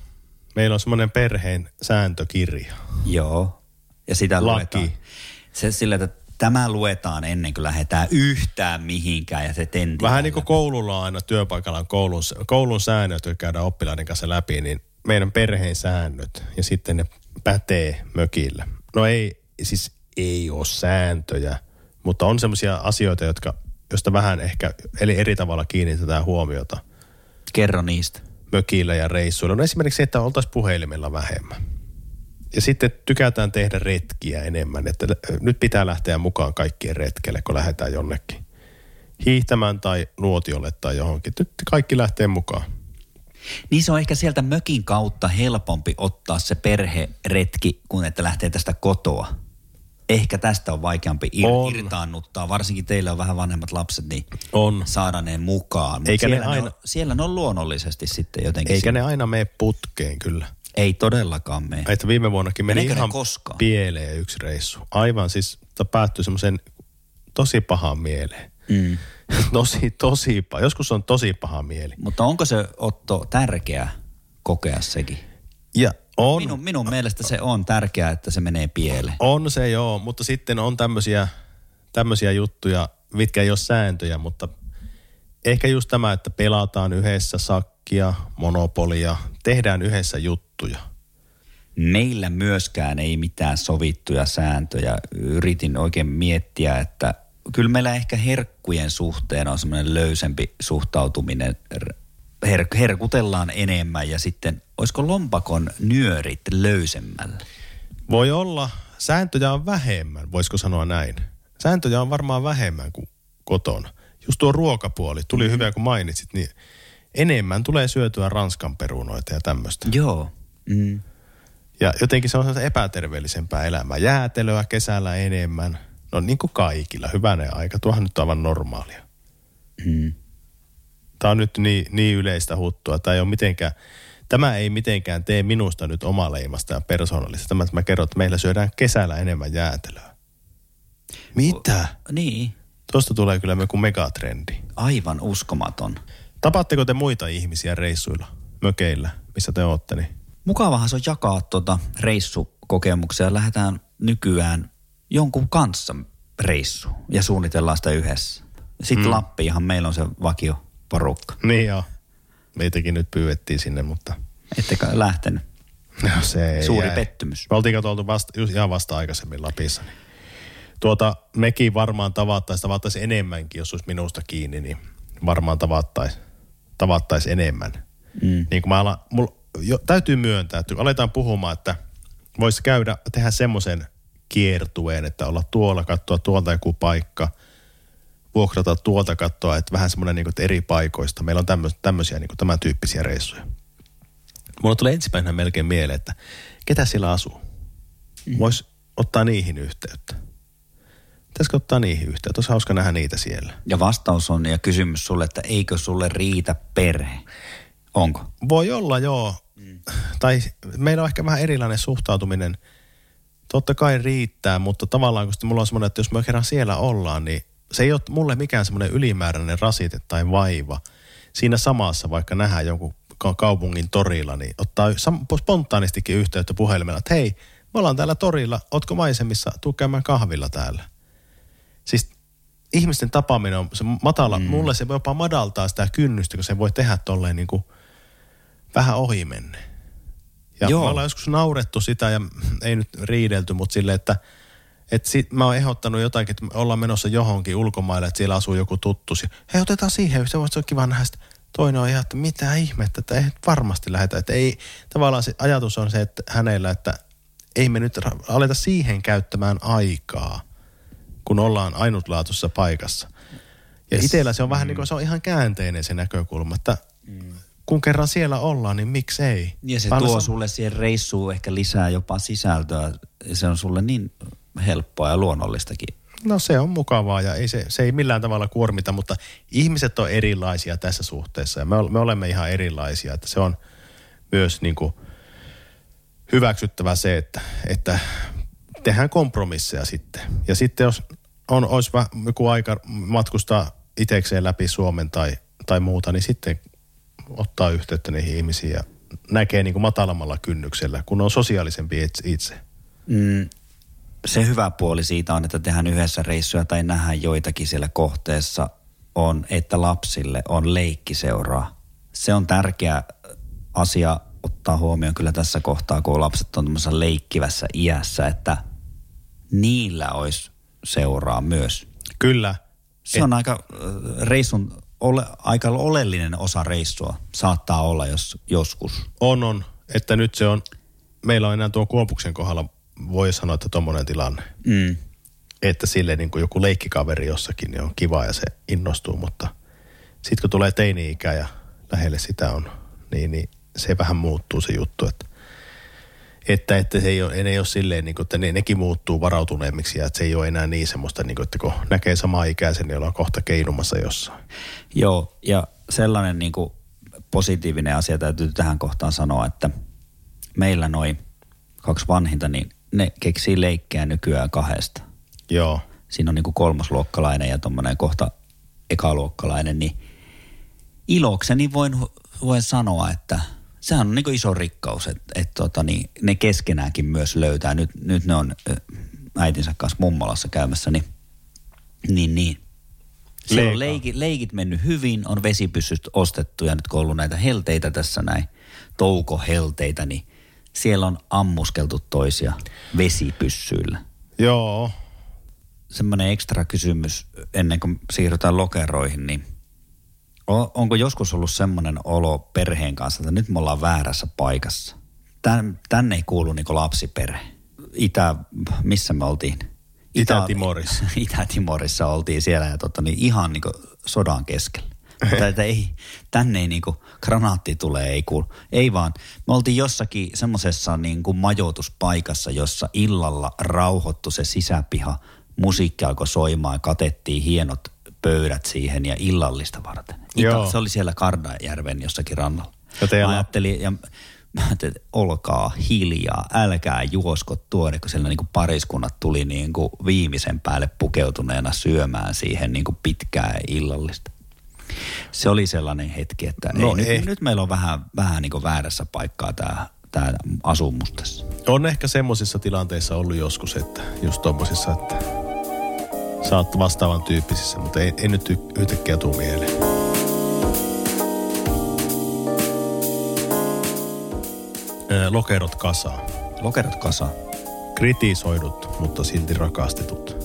meillä on semmoinen perheen sääntökirja. Joo. Ja sitä Laki. luetaan. Se sillä, että tämä luetaan ennen kuin lähdetään yhtään mihinkään ja se tentti. Vähän niin kuin koululla on aina työpaikalla on koulun, koulun säännöt, jotka käydään oppilaiden kanssa läpi, niin meidän perheen säännöt ja sitten ne pätee mökillä. No ei, siis ei ole sääntöjä, mutta on semmoisia asioita, jotka, joista vähän ehkä, eli eri tavalla kiinnitetään huomiota Kerro niistä. mökillä ja reissuilla. No esimerkiksi se, että oltaisiin puhelimella vähemmän. Ja sitten tykätään tehdä retkiä enemmän, että nyt pitää lähteä mukaan kaikkien retkelle, kun lähdetään jonnekin hiihtämään tai nuotiolle tai johonkin. Nyt kaikki lähtee mukaan. Niin se on ehkä sieltä mökin kautta helpompi ottaa se perheretki, kun että lähtee tästä kotoa. Ehkä tästä on vaikeampi ir- On. irtaannuttaa, varsinkin teillä on vähän vanhemmat lapset, niin On. saada ne mukaan. Mut Eikä ne siellä, aina- on, siellä ne on luonnollisesti sitten jotenkin. Eikä siinä. ne aina mene putkeen kyllä. Ei todellakaan mene. Että viime vuonnakin meni Meneekö ne ihan koskaan? pieleen yksi reissu. Aivan siis että päättyi semmoisen tosi pahaan mieleen. Mm. tosi, tosi paha. Joskus on tosi paha mieli. Mutta onko se Otto tärkeää kokea sekin? Ja on, Minun, minun mielestä se on tärkeää, että se menee pieleen. on se joo, mutta sitten on tämmöisiä, tämmöisiä juttuja, mitkä ei ole sääntöjä, mutta ehkä just tämä, että pelataan yhdessä sakkia, monopolia, tehdään yhdessä juttuja. Meillä myöskään ei mitään sovittuja sääntöjä. Yritin oikein miettiä, että kyllä meillä ehkä herkkujen suhteen on semmoinen löysempi suhtautuminen. Her- herkutellaan enemmän ja sitten olisiko lompakon nyörit löysemmällä? Voi olla, sääntöjä on vähemmän, voisiko sanoa näin. Sääntöjä on varmaan vähemmän kuin kotona. Just tuo ruokapuoli, tuli mm-hmm. hyvä kun mainitsit, niin enemmän tulee syötyä ranskan perunoita ja tämmöistä. Joo. Mm. Ja jotenkin se on epäterveellisempää elämää. Jäätelöä kesällä enemmän. No niin kuin kaikilla, hyvänen aika. Tuohan nyt on aivan normaalia. Mm. Tämä on nyt niin, niin yleistä huttua. Tämä ei, ole mitenkään, tämä ei mitenkään tee minusta nyt omaleimasta ja persoonallista. Tämä, että mä kerron, että meillä syödään kesällä enemmän jäätelöä. Mitä? Niin, Tuosta tulee kyllä joku megatrendi. aivan uskomaton. Tapaatteko te muita ihmisiä reissuilla, mökeillä, missä te ootte? Niin? Mukavahan se on jakaa tuota reissukokemuksia. Lähdetään nykyään jonkun kanssa reissu ja suunnitellaan sitä yhdessä. Sitten mm. Lappiinhan meillä on se vakio porukka. Niin joo. Meitäkin nyt pyydettiin sinne, mutta Ettekä lähtenyt. no, se Suuri jäi. pettymys. Me oltiin katoltu vasta, ihan vasta aikaisemmin Lapissa. Niin. Tuota, mekin varmaan tavattaisiin, tavattaisiin enemmänkin, jos olisi minusta kiinni, niin varmaan tavattaisiin tavattais enemmän. Mm. Niin kun mä alan, mulla, jo, täytyy myöntää, että kun aletaan puhumaan, että voisi käydä, tehdä semmoisen kiertueen, että olla tuolla, katsoa tuolta joku paikka, vuokrata tuolta katsoa, että vähän semmoinen niin eri paikoista. Meillä on tämmöisiä, tämmöisiä niin tämän tyyppisiä reissuja. Mulla tulee ensimmäisenä melkein mieleen, että ketä siellä asuu? Voisi ottaa niihin yhteyttä. Pitäisikö ottaa niihin yhteyttä? Olisi hauska nähdä niitä siellä. Ja vastaus on ja kysymys sulle, että eikö sulle riitä perhe? Onko? Voi olla, joo. Mm. Tai meillä on ehkä vähän erilainen suhtautuminen. Totta kai riittää, mutta tavallaan kun mulla on semmoinen, että jos me kerran siellä ollaan, niin se ei ole mulle mikään semmoinen ylimääräinen rasite tai vaiva. Siinä samassa vaikka nähdään jonkun ka- kaupungin torilla, niin ottaa spontaanistikin yhteyttä puhelimella, että hei, me ollaan täällä torilla, ootko maisemissa, tuu käymään kahvilla täällä. Siis ihmisten tapaaminen on se matala, mm. mulle se jopa madaltaa sitä kynnystä, kun se voi tehdä tolleen niin kuin vähän ohi menne. Ja Joo. me ollaan joskus naurettu sitä ja ei nyt riidelty, mutta silleen, että et sit, mä oon ehdottanut jotakin, että me ollaan menossa johonkin ulkomaille, että siellä asuu joku tuttu. Hei, otetaan siihen, se voisi olla kiva nähdä sitä. Toinen on ihan, että mitä ihmettä, että ei varmasti lähetä. Että ei, tavallaan se ajatus on se, että hänellä, että ei me nyt aleta siihen käyttämään aikaa, kun ollaan ainutlaatuisessa paikassa. Ja Yes. itsellä se on vähän niin kuin, se on ihan käänteinen se näkökulma, että kun kerran siellä ollaan, niin miksei? Ja se Vaan tuo sam- sulle siihen reissuun ehkä lisää jopa sisältöä. Se on sulle niin helppoa ja luonnollistakin. No se on mukavaa ja ei se, se ei millään tavalla kuormita, mutta ihmiset on erilaisia tässä suhteessa ja me, me olemme ihan erilaisia, että se on myös niin kuin hyväksyttävä se, että, että tehdään kompromisseja sitten. Ja sitten jos on, olisi joku aika matkustaa itsekseen läpi Suomen tai, tai muuta, niin sitten ottaa yhteyttä niihin ihmisiin ja näkee niin kuin matalammalla kynnyksellä, kun on sosiaalisempi itse-. Mm, se hyvä puoli siitä on, että tehdään yhdessä reissuja tai nähdään joitakin siellä kohteessa, on, että lapsille on leikkiseuraa. Se on tärkeä asia ottaa huomioon kyllä tässä kohtaa, kun lapset on tämmöisessä leikkivässä iässä, että niillä olisi seuraa myös. Kyllä. Se on aika äh, reissun, ole, aika oleellinen osa reissua. Saattaa olla jos, joskus. On, on. Että nyt se on, meillä on enää tuon Kuopuksen kohdalla, voi sanoa, että tuommoinen tilanne. Mm. Että sille niin kuin joku leikkikaveri jossakin, niin on kiva ja se innostuu, mutta sitten kun tulee teini-ikä ja lähelle sitä on niin, niin se vähän muuttuu se juttu, että että, että se ei ole, ne ei ole silleen, niin kuin, että ne, nekin muuttuu varautuneemmiksi ja että se ei ole enää niin semmoista, niin kuin, että kun näkee samaa ikäisen, niin ollaan kohta keinumassa jossain. Joo, ja sellainen niin kuin positiivinen asia täytyy tähän kohtaan sanoa, että meillä noin kaksi vanhinta, niin ne keksii leikkejä nykyään kahdesta. Joo. Siinä on niin kuin kolmasluokkalainen ja tuommoinen kohta ekaluokkalainen, niin ilokseni voin, voin sanoa, että sehän on niin iso rikkaus, että, että tota, niin ne keskenäänkin myös löytää. Nyt, nyt ne on äitinsä kanssa mummolassa käymässä, niin, niin, niin. Siellä on Leika. leikit, mennyt hyvin, on vesipyssyt ostettu ja nyt kun on ollut näitä helteitä tässä näin, toukohelteitä, niin siellä on ammuskeltu toisia vesipyssyillä. Joo. Semmoinen ekstra kysymys ennen kuin siirrytään lokeroihin, niin onko joskus ollut semmoinen olo perheen kanssa, että nyt me ollaan väärässä paikassa? Tän, tänne ei kuulu niin lapsiperhe. Itä, missä me oltiin? Itä-Timorissa. Itä-Timorissa oltiin siellä ja totta, niin ihan niin sodan keskellä. Mutta että ei, tänne ei niinku granaatti tulee, ei kuulu. Ei vaan, me oltiin jossakin semmoisessa niinku majoituspaikassa, jossa illalla rauhoittu se sisäpiha, musiikki alkoi soimaan ja katettiin hienot pöydät siihen ja illallista varten. Ita, Joo. se oli siellä Kardajärven jossakin rannalla. Ja teillä- Mä ajattelin, ja mä ajattelin, että olkaa hiljaa, älkää juosko tuonne, kun siellä niinku pariskunnat tuli niinku viimeisen päälle pukeutuneena syömään siihen niinku pitkää illallista. Se oli sellainen hetki, että No ei, nyt, eh- nyt meillä on vähän, vähän niinku väärässä paikkaa tämä tää asumus tässä. On ehkä semmoisissa tilanteissa ollut joskus, että just tommosissa, että sä oot vastaavan tyyppisissä, mutta ei, ei nyt yhtäkkiä tuu mieleen. Lokerot kasaa. Lokerot kasa. Kritisoidut, mutta silti rakastetut.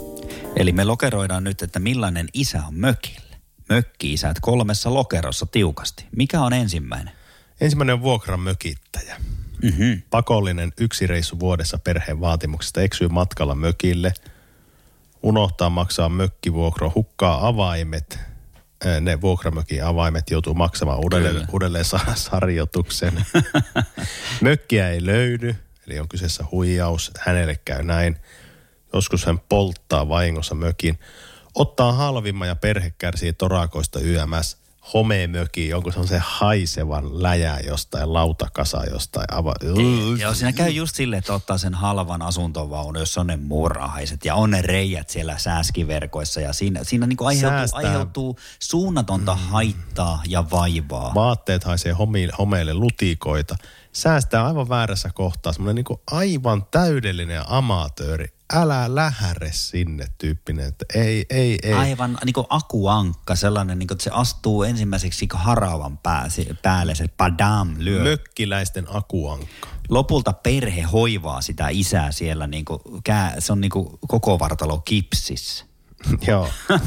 Eli me lokeroidaan nyt, että millainen isä on mökillä. Mökki-isät kolmessa lokerossa tiukasti. Mikä on ensimmäinen? Ensimmäinen on vuokran mökittäjä. Mm-hmm. Pakollinen yksi reissu vuodessa perheen vaatimuksesta eksyy matkalla mökille, unohtaa maksaa mökkivuokro, hukkaa avaimet, ne vuokramökin avaimet joutuu maksamaan uudelleen, Kyllä. uudelleen sa- sarjoituksen. Mökkiä ei löydy, eli on kyseessä huijaus, hänelle käy näin. Joskus hän polttaa vahingossa mökin, ottaa halvimman ja perhe kärsii torakoista YMS. Homemöki, jonkun semmoisen haisevan läjää jostain, lautakasa jostain. Ava- Joo, siinä käy just silleen, että ottaa sen halvan asuntovaunu, jossa on ne muurahaiset ja on ne reijät siellä sääskiverkoissa ja siinä, siinä niin aiheutuu, Säästää. aiheutuu suunnatonta haittaa ja vaivaa. Vaatteet haisee homi- homeille lutikoita. Säästää aivan väärässä kohtaa. Semmoinen niin aivan täydellinen amatööri. Älä lähäre sinne tyyppinen, että ei, ei, ei. Aivan niin kuin akuankka, sellainen, niin kuin, että se astuu ensimmäiseksi niin haravan pää, se- päälle, se padam lyö. Mökkiläisten akuankka. Lopulta perhe hoivaa sitä isää siellä, niin kuin, kää, se on niin kuin koko vartalo kipsissä. Joo.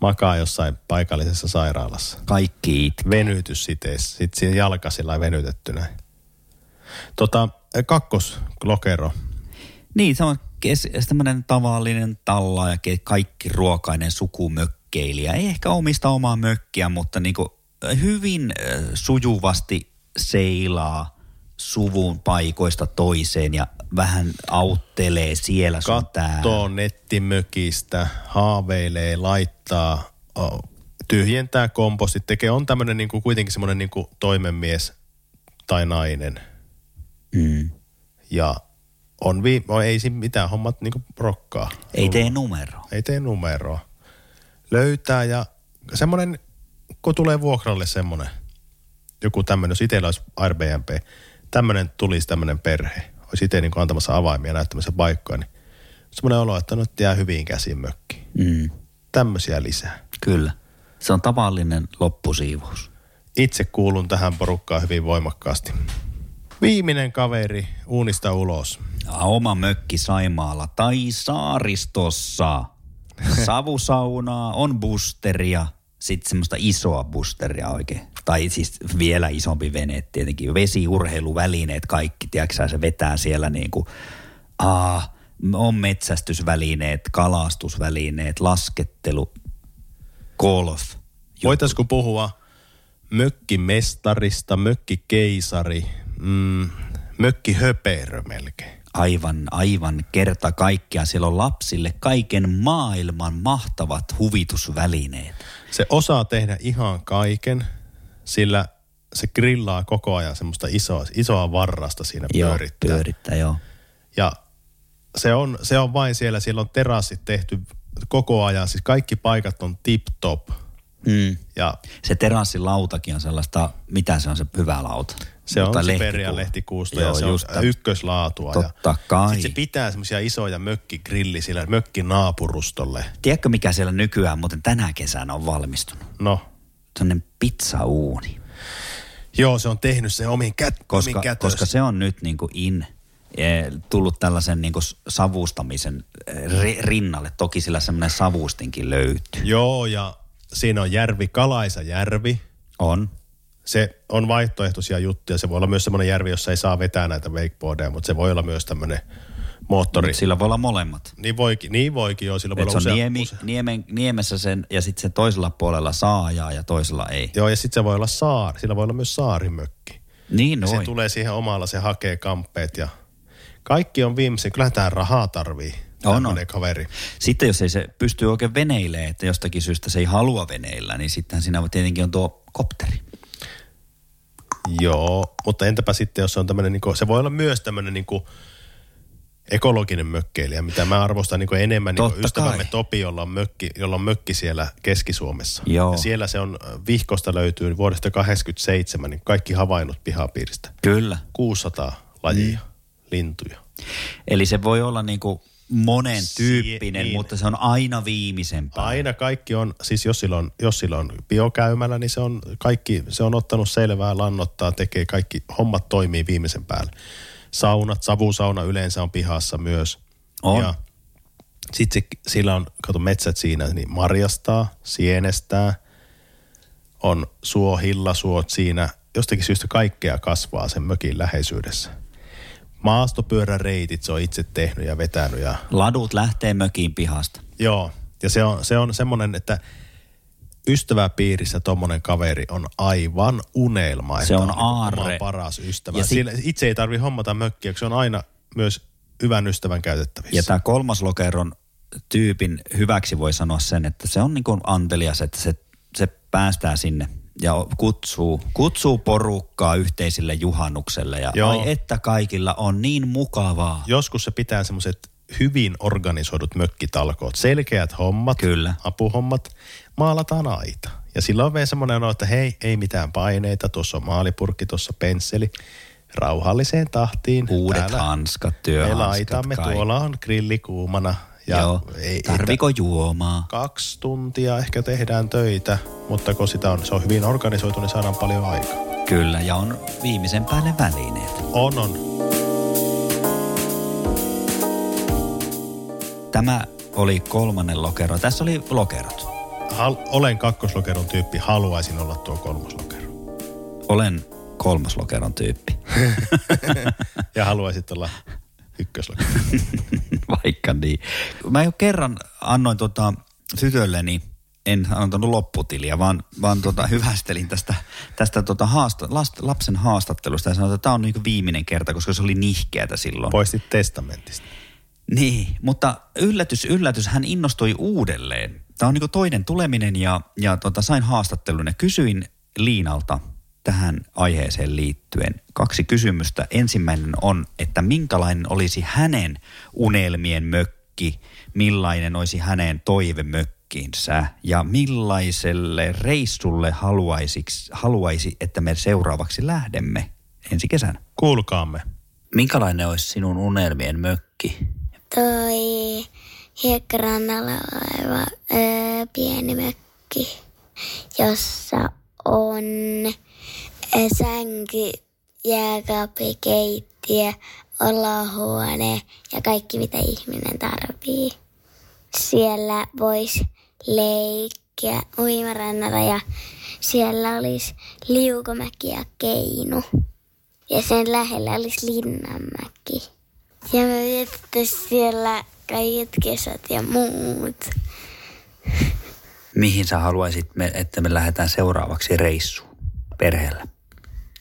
Makaa jossain paikallisessa sairaalassa. Kaikki it. Venytyssiteessä. Sitten siinä jalka sillä venytettynä. Tota, kakkos lokero. Niin, se on tämmöinen tavallinen talla ja ke- kaikki ruokainen sukumökkeilijä. Ei ehkä omista omaa mökkiä, mutta niin kuin hyvin sujuvasti seilaa suvun paikoista toiseen ja vähän auttelee siellä sun. Kattoo nettimökistä, haaveilee, laittaa, oh, tyhjentää kompostit, tekee, on tämmöinen niinku, kuitenkin semmoinen niinku toimenmies tai nainen. Mm. Ja on vi- ei siinä mitään hommat niinku rokkaa. Ei tee numeroa. Ei tee numeroa. Löytää ja semmoinen, kun tulee vuokralle semmoinen, joku tämmöinen, jos itsellä olisi Airbnb, tämmöinen tulisi tämmöinen perhe, olisi itse niin antamassa avaimia näyttämässä paikkaa, niin semmoinen olo, että nyt jää hyviin käsiin mökki. Mm. Tämmöisiä lisää. Kyllä. Se on tavallinen loppusiivous. Itse kuulun tähän porukkaan hyvin voimakkaasti. Viimeinen kaveri uunista ulos. Oma mökki Saimaalla tai saaristossa. Savusaunaa, on boosteria, sitten semmoista isoa boosteria oikein. Tai siis vielä isompi vene tietenkin. Vesiurheiluvälineet kaikki, tiedätkö se vetää siellä niin kuin, aa, on metsästysvälineet, kalastusvälineet, laskettelu, golf. Voitaisiko puhua mökkimestarista, mökkikeisari, mm, mökkihöperö melkein. Aivan, aivan kerta kaikkiaan. Siellä on lapsille kaiken maailman mahtavat huvitusvälineet. Se osaa tehdä ihan kaiken, sillä se grillaa koko ajan semmoista isoa, isoa varrasta siinä pyörittää. Joo, pyörittää, joo. Ja se on, se on vain siellä, siellä on terassit tehty koko ajan, siis kaikki paikat on tip-top. Mm. Ja Se terassilautakin on sellaista, mitä se on se hyvä lauta? se on Mutta Siberia lehtikuva. lehtikuusta Joo, ja se on tämän- ykköslaatua. Totta ja kai. Sitten se pitää semmoisia isoja mökkigrilli sillä mökkinaapurustolle. Tiedätkö, mikä siellä nykyään muuten tänä kesänä on valmistunut? No, Sellainen pizzauuni. joo, se on tehnyt sen omin, kät, Koska, omin koska se on nyt niin kuin in, eh, tullut tällaisen niin kuin savustamisen eh, ri- rinnalle. Toki sillä semmoinen savustinkin löytyy. Joo, ja siinä on järvi, Kalaisa järvi. On. Se on vaihtoehtoisia juttuja. Se voi olla myös semmoinen järvi, jossa ei saa vetää näitä wakeboardeja, mutta se voi olla myös tämmöinen moottori. Mut sillä voi olla molemmat. Niin voikin, niin voikin joo. Sillä voi Et olla se on usea- niemi, usea- niemen, niemessä sen ja sitten se toisella puolella saa ajaa ja toisella ei. Joo, ja sitten se voi olla saari. Sillä voi olla myös saarimökki. Niin Ja se noin. tulee siihen omalla, se hakee kamppeet ja kaikki on viimeisen. Kyllähän tämä rahaa tarvii. On, on. kaveri. Sitten jos ei se pysty oikein veneilemään, että jostakin syystä se ei halua veneillä, niin sittenhän siinä tietenkin on tuo kopteri. Joo, mutta entäpä sitten, jos se on tämmöinen, niinku, se voi olla myös tämmöinen niinku, ekologinen mökkeilijä, mitä mä arvostan niinku enemmän niinku Totta ystävämme kai. Topi, jolla on, mökki, jolla on mökki siellä Keski-Suomessa. Joo. Ja siellä se on, äh, vihkosta löytyy vuodesta 87, niin kaikki havainnot pihapiiristä. Kyllä. 600 lajia, lintuja. Eli se voi olla niinku monen tyyppinen, niin. mutta se on aina viimeisen. Aina kaikki on, siis jos sillä on, jos sillä on biokäymällä, niin se on kaikki, se on ottanut selvää, lannottaa, tekee kaikki, hommat toimii viimeisen päälle. Saunat, savusauna yleensä on pihassa myös. On. Ja sitten sillä on, kato metsät siinä, niin marjastaa, sienestää, on suo, hillasuot siinä. Jostakin syystä kaikkea kasvaa sen mökin läheisyydessä. Maastopyöräreitit se on itse tehnyt ja vetänyt ja Ladut lähtee mökiin pihasta. Joo, ja se on, se on semmoinen, että ystäväpiirissä tommonen kaveri on aivan unelma. Se on niinku aarre. paras ystävä. Ja sit- itse ei tarvi hommata mökkiä, se on aina myös hyvän ystävän käytettävissä. Ja tämä kolmas lokeron tyypin hyväksi voi sanoa sen, että se on niin kuin antelias, että se, se päästää sinne ja kutsuu, kutsuu porukkaa yhteisille juhannukselle. Ja Joo. ai että kaikilla on niin mukavaa. Joskus se pitää semmoiset hyvin organisoidut mökkitalkoot, selkeät hommat, Kyllä. apuhommat, maalataan aita. Ja silloin on vielä semmoinen olo, että hei, ei mitään paineita, tuossa on maalipurkki, tuossa penseli, rauhalliseen tahtiin. Uudet Täällä hanskat, Me työhanskat, laitamme, kaikki. tuolla on grilli kuumana. Ja Joo. ei, Tarviko juomaa? kaksi tuntia ehkä tehdään töitä, mutta kun sitä on, se on hyvin organisoitu, niin saadaan paljon aikaa. Kyllä, ja on viimeisen päälle välineet. On, on. Tämä oli kolmannen lokero. Tässä oli lokerot. Hal, olen kakkoslokeron tyyppi, haluaisin olla tuo kolmoslokero. Olen kolmoslokeron tyyppi. Ja haluaisit olla ykköslokero. Vaikka niin. Mä jo kerran annoin tota tytölleni, en antanut lopputiliä, vaan, vaan tota, hyvästelin tästä, tästä tota haasta, last, lapsen haastattelusta ja sanoin, että tämä on niin viimeinen kerta, koska se oli nihkeätä silloin. Poistit testamentista. Niin, mutta yllätys, yllätys, hän innostui uudelleen. Tämä on niin toinen tuleminen ja, ja tota, sain haastattelun ja kysyin Liinalta tähän aiheeseen liittyen kaksi kysymystä. Ensimmäinen on, että minkälainen olisi hänen unelmien mökki, millainen olisi hänen toivemökkinsä ja millaiselle reissulle haluaisiksi, haluaisi, että me seuraavaksi lähdemme ensi kesänä. Kuulkaamme. Minkälainen olisi sinun unelmien mökki? toi hiekkarannalla oleva öö, pieni mökki, jossa on sänky, jääkaappi, keittiö, olohuone ja kaikki mitä ihminen tarvii. Siellä voisi leikkiä uimarannalla ja siellä olisi liukomäki ja keinu. Ja sen lähellä olisi Linnanmäki. Ja me vietettäisiin siellä kaiket kesät ja muut. Mihin sä haluaisit, että me lähdetään seuraavaksi reissuun? perheellä?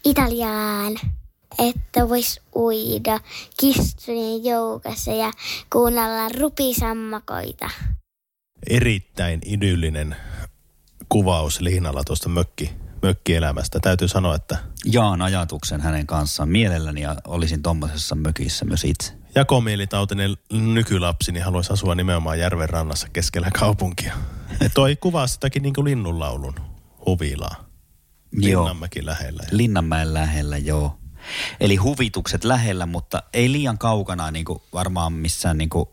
Italiaan, että vois uida kissojen joukossa ja kuunnella rupisammakoita. Erittäin idyllinen kuvaus Liinalla tuosta mökki, mökkielämästä. Täytyy sanoa, että Jaan ajatuksen hänen kanssaan mielelläni ja olisin tuommoisessa mökissä myös itse. jakomielitautinen nykylapsi niin haluaisi asua nimenomaan järven rannassa keskellä kaupunkia. Ja toi kuvaa sitäkin niin kuin linnunlaulun huvilaa. Linnanmäki lähellä. Linnanmäen lähellä, joo. Eli huvitukset lähellä, mutta ei liian kaukana niin kuin varmaan missään niin kuin,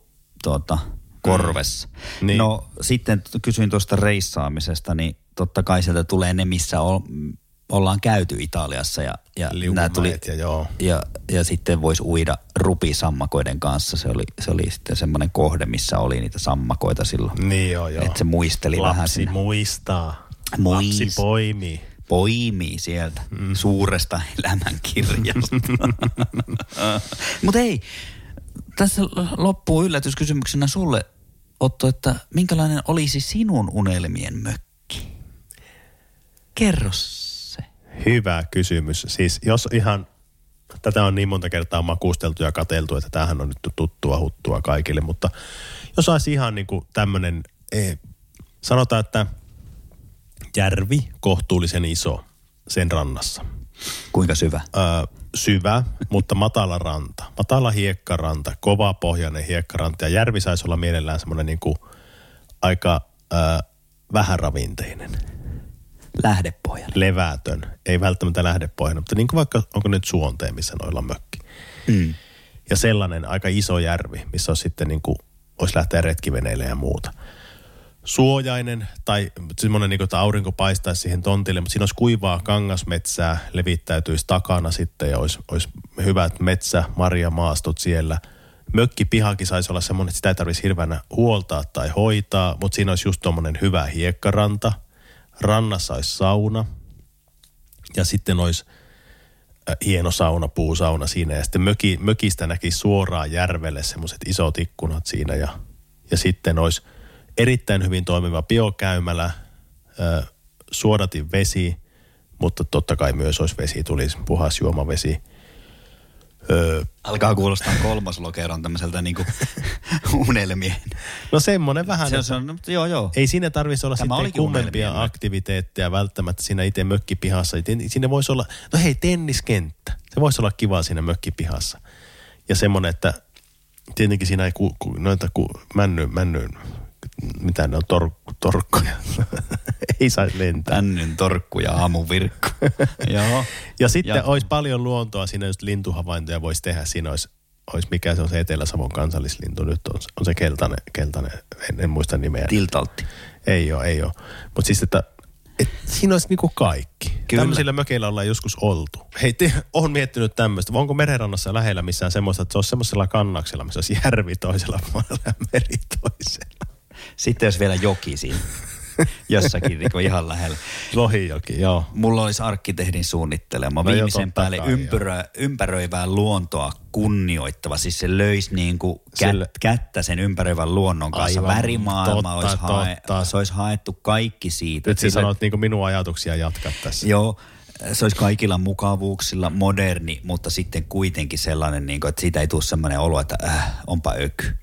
tuota, korvessa. Mm. Niin. No sitten kysyin tuosta reissaamisesta, niin totta kai sieltä tulee ne, missä o- ollaan käyty Italiassa. Ja, ja, nää Liukumäet ja joo. ja, ja sitten voisi uida rupisammakoiden kanssa. Se oli, se oli sitten semmoinen kohde, missä oli niitä sammakoita silloin. Niin joo, joo. Että se muisteli vähän Lapsi sinne. muistaa. Muist- Lapsi poimii. Poimii sieltä mm. suuresta elämänkirjasta. Mutta ei, tässä loppuu yllätyskysymyksenä sulle, Otto, että minkälainen olisi sinun unelmien mökki? Kerro se. Hyvä kysymys. Siis jos ihan, tätä on niin monta kertaa makusteltu ja kateltu, että tämähän on nyt tuttua huttua kaikille, mutta jos olisi ihan niin kuin tämmöinen, eh, sanotaan, että järvi kohtuullisen iso sen rannassa. Kuinka syvä? Ö, syvä, mutta matala ranta. Matala hiekkaranta, kova pohjainen hiekkaranta ja järvi saisi olla mielellään semmoinen niin kuin aika ö, vähäravinteinen Lähdepohjalla. levätön, ei välttämättä lähdepohjainen, mutta niin kuin vaikka onko nyt suonteen, missä noilla mökki. Mm. Ja sellainen aika iso järvi, missä on sitten niin kuin, olisi lähteä retkiveneille ja muuta. Suojainen tai semmoinen, niin kuin, että aurinko paistaisi siihen tontille, mutta siinä olisi kuivaa kangasmetsää, levittäytyisi takana sitten ja olisi, olisi hyvät metsä, marjamaastot siellä. Mökkipihakin saisi olla semmoinen, että sitä ei tarvitsisi hirveänä huoltaa tai hoitaa, mutta siinä olisi just tuommoinen hyvä hiekkaranta. Rannassa olisi sauna ja sitten olisi äh, hieno sauna, puusauna siinä ja sitten möki, mökistä näki suoraan järvelle semmoiset isot ikkunat siinä ja, ja sitten olisi erittäin hyvin toimiva biokäymälä, suodatin vesi, mutta totta kai myös olisi vesi, tulisi puhas juomavesi. Öö, Alkaa kuulostaa kolmaslokeron tämmöiseltä niinku unelmien. no semmoinen vähän, Se on, se on, mutta joo joo. ei siinä tarvitsisi olla Tämä sitten kummempia unelmien aktiviteetteja välttämättä siinä itse mökkipihassa. Siinä voisi olla, no hei, tenniskenttä. Se voisi olla kiva siinä mökkipihassa. Ja semmoinen, että tietenkin siinä ei ku, ku, noita ku, männy, männy, mitä ne on, tor, torkkoja. ei saisi lentää. Tännyn torkku ja aamuvirkku. joo. Ja sitten Ja- olisi paljon luontoa, siinä just lintuhavaintoja voisi tehdä. Siinä olisi, olisi mikä se on se Etelä-Savon kansallislintu. Nyt on, on se keltainen, keltainen en, en muista nimeä. Tiltaltti. Ei ole, ei ole. Mutta siis, että et siinä olisi niinku kaikki. Kyllä. Tämmöisillä mökeillä ollaan joskus oltu. Hei, te, on miettinyt tämmöistä. Onko merenrannassa lähellä missään semmoista, että se olisi semmoisella kannaksella, missä olisi järvi toisella puolella ja meri toisella. Sitten jos vielä joki siinä. Jossakin niin kuin ihan lähellä. Lohijoki, joo. Mulla olisi arkkitehdin suunnittelema No viimeisen päälle kai, ympyrö, ympäröivää luontoa kunnioittava. Siis se löisi niin kuin Sille- kät, kättä sen ympäröivän luonnon kanssa. Aivan, Värimaailma totta, olisi, hae, totta. se olisi haettu kaikki siitä. Nyt sä Sillä- sanot niin minun ajatuksia jatkaa tässä. Joo, se olisi kaikilla mukavuuksilla moderni, mutta sitten kuitenkin sellainen, niin kuin, että siitä ei tule sellainen olo, että äh, onpa öky.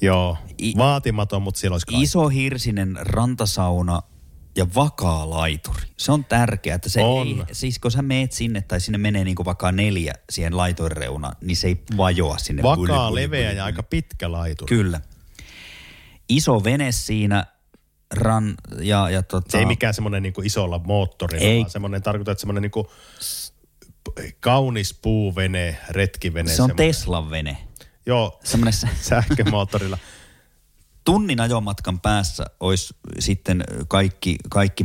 Joo, vaatimaton, mutta siellä olisi kaikki. Iso hirsinen rantasauna ja vakaa laituri. Se on tärkeää, että se On. ei, siis kun sä meet sinne tai sinne menee niin kuin vaikka neljä siihen laitoreunaan, niin se ei vajoa sinne. Vakaa, Pyly, pyly, leveä pyly, ja aika pitkä laituri. Kyllä. Iso vene siinä ran, ja, ja tota, Se ei mikään semmoinen niin isolla moottorilla, Ei. vaan semmoinen tarkoittaa, että semmoinen niin kuin kaunis puuvene, retkivene. se on semmoinen. Teslan vene. Joo, Semmoinen sä- sähkömoottorilla. tunnin ajomatkan päässä olisi sitten kaikki, kaikki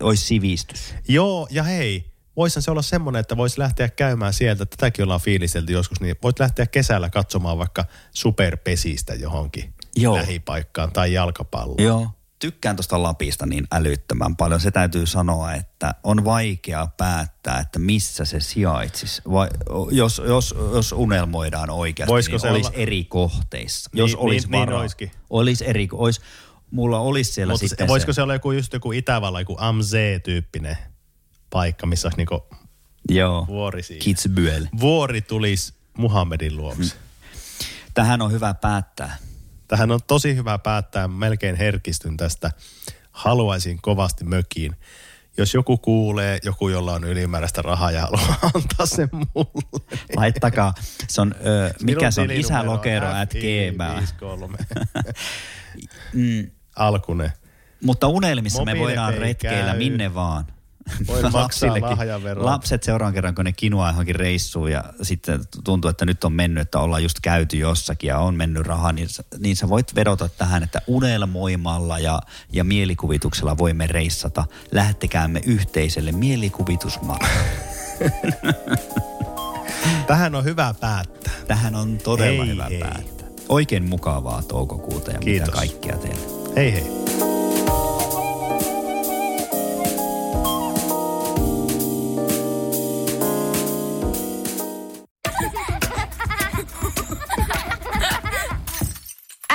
olisi sivistys. Joo, ja hei, voisihan se olla semmoinen, että voisi lähteä käymään sieltä, tätäkin ollaan fiilistelty joskus, niin voit lähteä kesällä katsomaan vaikka superpesistä johonkin Joo. lähipaikkaan tai jalkapalloon. Joo. Tykkään tuosta Lapista niin älyttömän paljon. Se täytyy sanoa, että on vaikea päättää, että missä se sijaitsisi. Vai, jos, jos, jos unelmoidaan oikeasti, Voisiko niin se olisi olla- eri kohteissa. Niin, jos olisi niin, niin varaa, olisikin. olisi eri, olisi, mulla olisi siellä Mutta sitten voisiko se, se olla joku just joku Itävallan, joku AMZ-tyyppinen paikka, missä olisi niinku Joo. vuori siinä. Kitzbühel. Vuori tulisi Muhammedin luokse. Tähän on hyvä päättää. Tähän on tosi hyvä päättää, melkein herkistyn tästä. Haluaisin kovasti mökiin. Jos joku kuulee, joku jolla on ylimääräistä rahaa ja haluaa antaa sen mulle. Laittakaa, se on, ö, mikä se on, isälokero at gmail. 53. Mm, Alkune. mutta unelmissa me Mobiilepay voidaan retkeillä käy. minne vaan. Voi maksaa Lapsillekin. Lapset seuraavan kerran, kun ne kinoaa johonkin reissuun ja sitten tuntuu, että nyt on mennyt, että ollaan just käyty jossakin ja on mennyt raha, niin, niin sä voit vedota tähän, että unelmoimalla ja, ja mielikuvituksella voimme reissata. Lähettekäämme yhteiselle mielikuvitusmatkalle. Tähän on hyvä päättää. Tähän on todella Hei, hyvä hei. päättää. Oikein mukavaa toukokuuta ja Kiitos. mitä kaikkea teille. Hei hei.